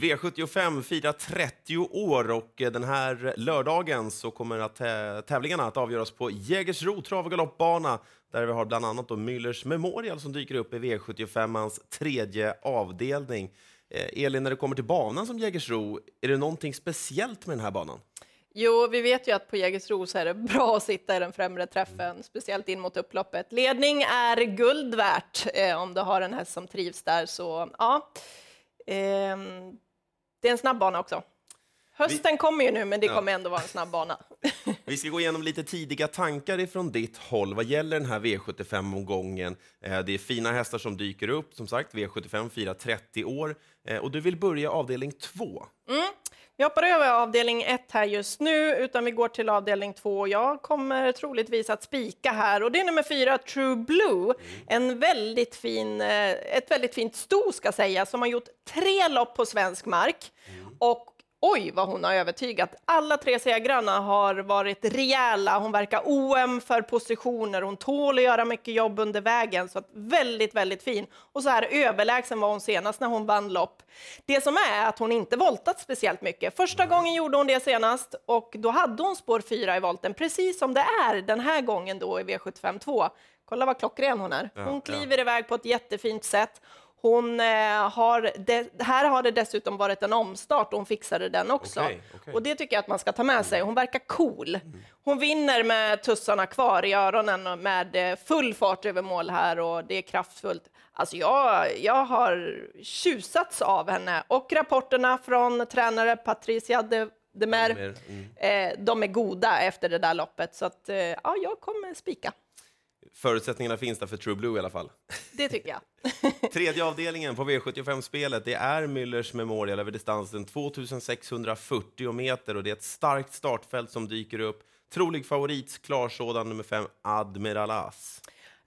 V75 firar 30 år och eh, den här lördagen så kommer att tä- tävlingarna att avgöras på Jägersro trav och galoppbana där vi har bland annat då Müllers Memorial som dyker upp i V75ans tredje avdelning. Eh, Elin, när det kommer till banan som Jägersro, är det någonting speciellt med den här banan? Jo, vi vet ju att på Jägersro så är det bra att sitta i den främre träffen, speciellt in mot upploppet. Ledning är guld värt eh, om du har en häst som trivs där, så ja. Ehm, det är en snabb bana också. Hösten kommer ju nu, men det Ja. kommer ändå vara en snabb bana. Vi ska gå igenom lite tidiga tankar ifrån ditt håll vad gäller den här V75-omgången. Eh, Det är fina hästar som dyker upp. Som sagt, V75 firar 30 år Eh, och du vill börja avdelning 2. Vi hoppar över avdelning 1 här just nu, utan vi går till avdelning 2. Jag kommer troligtvis att spika här och det är nummer 4, True Blue. En väldigt fin, eh, ett väldigt fint sto ska sägas, som har gjort tre lopp på svensk mark. Och oj vad hon har övertygat. Alla tre segrarna har varit rejäla. Hon verkar OM för positioner. Hon tål att göra mycket jobb under vägen. Så väldigt, väldigt fin. Och så här överlägsen var hon senast när hon vann lopp. Det som är att hon inte voltat speciellt mycket. Första gången gjorde hon det senast och då hade hon spår 4 i volten, precis som det är den här gången då i V75 2. Kolla vad klockren hon är. Hon Ja, kliver iväg på ett jättefint sätt. Hon eh, har, de, här har det dessutom varit en omstart och hon fixade den också. Okej, okej. Och det tycker jag att man ska ta med sig. Hon verkar cool. Hon vinner med tussarna kvar i öronen och med eh, full fart över mål här och det är kraftfullt. Alltså jag, jag har tjusats av henne och rapporterna från tränare Patricia de, de Mer, mm. eh, de är goda efter det där loppet. Så att, eh, ja, jag kommer spika. Förutsättningarna finns där för True Blue i alla fall. Det tycker jag. Tredje avdelningen på V75-spelet det är Müllers Memorial över distansen 2640 meter och det är ett starkt startfält som dyker upp. Trolig favorit, klar sådan, nummer fem, Admiral As.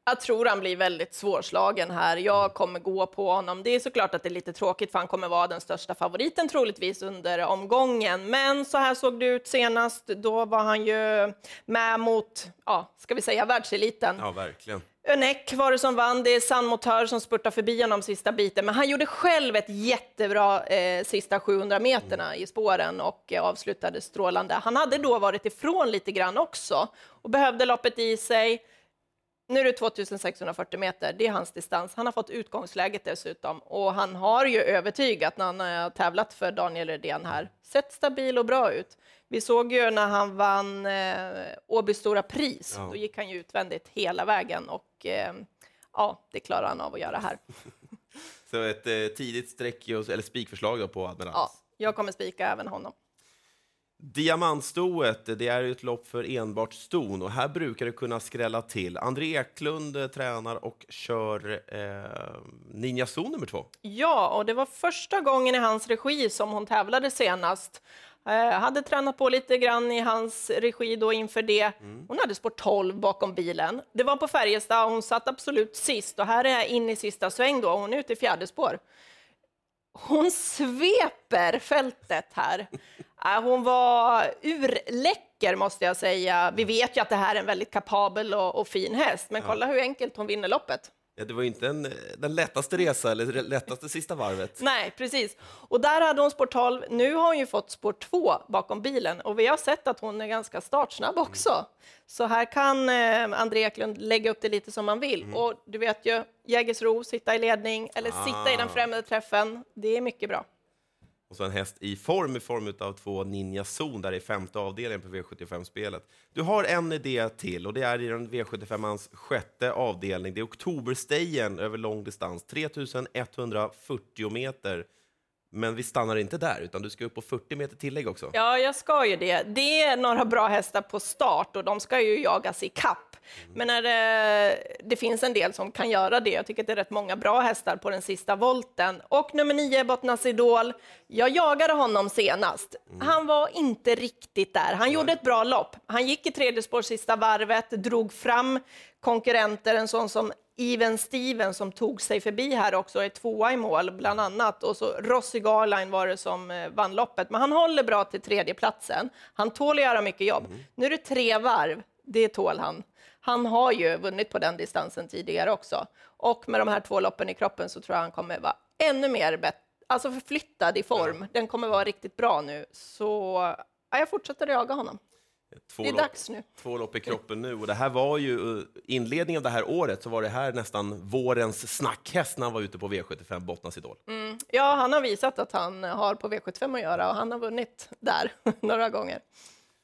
Jag tror han blir väldigt svårslagen här. Jag kommer gå på honom. Det är såklart att det är lite tråkigt för han kommer vara den största favoriten troligtvis under omgången. Men så här såg det ut senast. Då var han ju med mot, ja, ska vi säga världseliten. Ja, verkligen. Önek var det som vann. Det är San Motör som spurtar förbi honom sista biten. Men han gjorde själv ett jättebra eh, sista 700 meterna i spåren och eh, avslutade strålande. Han hade då varit ifrån lite grann också och behövde loppet i sig. Nu är det 2640 meter, det är hans distans. Han har fått utgångsläget dessutom och han har ju övertygat när han har tävlat för Daniel Redén här. Sett stabil och bra ut. Vi såg ju när han vann eh, Åby Stora Pris, Ja. då gick han ju utvändigt hela vägen och eh, ja, det klarar han av att göra här. Så ett eh, tidigt streck, eller spikförslag då på Admiral Ja, jag kommer spika även honom. Diamantstoet, det är ett lopp för enbart ston och här brukar det kunna skrälla till. André Eklund eh, tränar och kör eh, Ninja Zon nummer två. Ja, och det var första gången i hans regi som hon tävlade senast. Eh, hade tränat på lite grann i hans regi då inför det. Hon hade spår 12 bakom bilen. Det var på Färjestad och hon satt absolut sist och här är jag in i sista sväng då. Hon är ute i fjärde spår. Hon sveper fältet här. Äh, Hon var urläcker måste jag säga. Vi vet ju att det här är en väldigt kapabel och, och fin häst, men kolla hur enkelt hon vinner loppet. Ja, det var inte en, eh, den lättaste resa, eller det lättaste sista varvet. Nej, precis. Och där hade hon spår 12. Nu har hon ju fått spår 2 bakom bilen och vi har sett att hon är ganska startsnabb också. Så här kan eh, André Eklund lägga upp det lite som man vill. Och du vet ju, Jägersro, sitta i ledning eller sitta i den Ah. främre träffen. Det är mycket bra. Och så en häst i form i form av två Ninja Zon där i femte avdelningen på V75-spelet. Du har en idé till och det är i den V75ans sjätte avdelning. Det är Oktoberstejen över lång distans, 3140 meter. Men vi stannar inte där, utan du ska upp på 40 meter tillägg också. Ja, jag ska ju det. Det är några bra hästar på start och de ska ju jagas i kapp. Men när det, det finns en del som kan göra det. Jag tycker att det är rätt många bra hästar på den sista volten. Och nummer nio, Bottnas Idol. Jag jagade honom senast. Han var inte riktigt där. Han gjorde ett bra lopp. Han gick i tredje spår sista varvet, drog fram konkurrenter, en sån som Even Steven som tog sig förbi här också, är tvåa i mål bland annat. Och så Rossi Garline var det som eh, vann loppet. Men han håller bra till tredjeplatsen. Han tål att göra mycket jobb. Nu är det tre varv, det tål han. Han har ju vunnit på den distansen tidigare också. Och med de här två loppen i kroppen så tror jag han kommer vara ännu mer bet- alltså förflyttad i form. Den kommer vara riktigt bra nu. Så ja, jag fortsätter jaga honom. Två Det är lopp, dags nu. två lopp i kroppen nu. Och det här var ju eh, inledningen av det här året, så var det här nästan vårens snackhäst när han var ute på V75 Bottnas Idol. Ja, han har visat att han har på V75 att göra och han har vunnit där några gånger.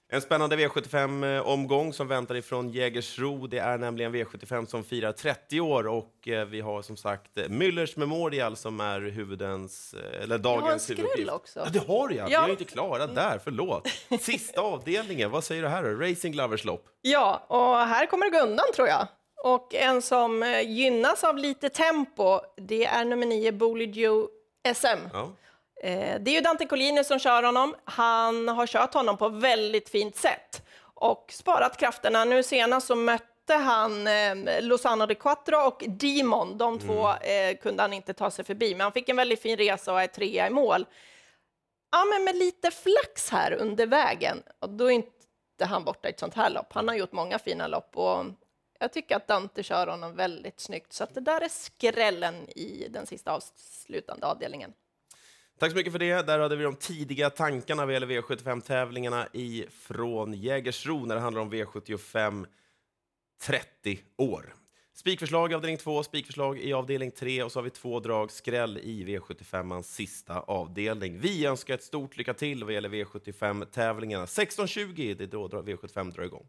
En spännande V75-omgång som väntar ifrån Jägersro. Det är nämligen V75 som firar 30 år och eh, vi har som sagt eh, Müllers Memorial som är huvudens, eh, eller dagens skräll huvuduppgift. också. Ja, det har jag! Ja. Jag är inte klara där, förlåt. Sista avdelningen, vad säger du här då? Racing Lovers lopp. Ja, och här kommer det gå undan tror jag. Och en som gynnas av lite tempo, det är nummer 9, Bully Joe SM. Ja. Eh, Det är ju Dante Collini som kör honom. Han har kört honom på väldigt fint sätt och sparat krafterna. Nu senast så mötte han eh, Lozano de Quattro och Demon. De två eh, kunde han inte ta sig förbi, men han fick en väldigt fin resa och är trea i mål. Ja, men med lite flax här under vägen, och då är inte han borta i ett sånt här lopp. Han har gjort många fina lopp och jag tycker att Dante kör honom väldigt snyggt. Så att det där är skrällen i den sista avslutande avdelningen. Tack så mycket för det. Där hade vi de tidiga tankarna vad gäller V75-tävlingarna från Jägersro när det handlar om V75 30 år. Spikförslag i avdelning 2, spikförslag i avdelning 3 och så har vi två drag skräll i V75ans sista avdelning. Vi önskar ett stort lycka till vad gäller V75-tävlingarna. 16.20, det är då V75 drar igång.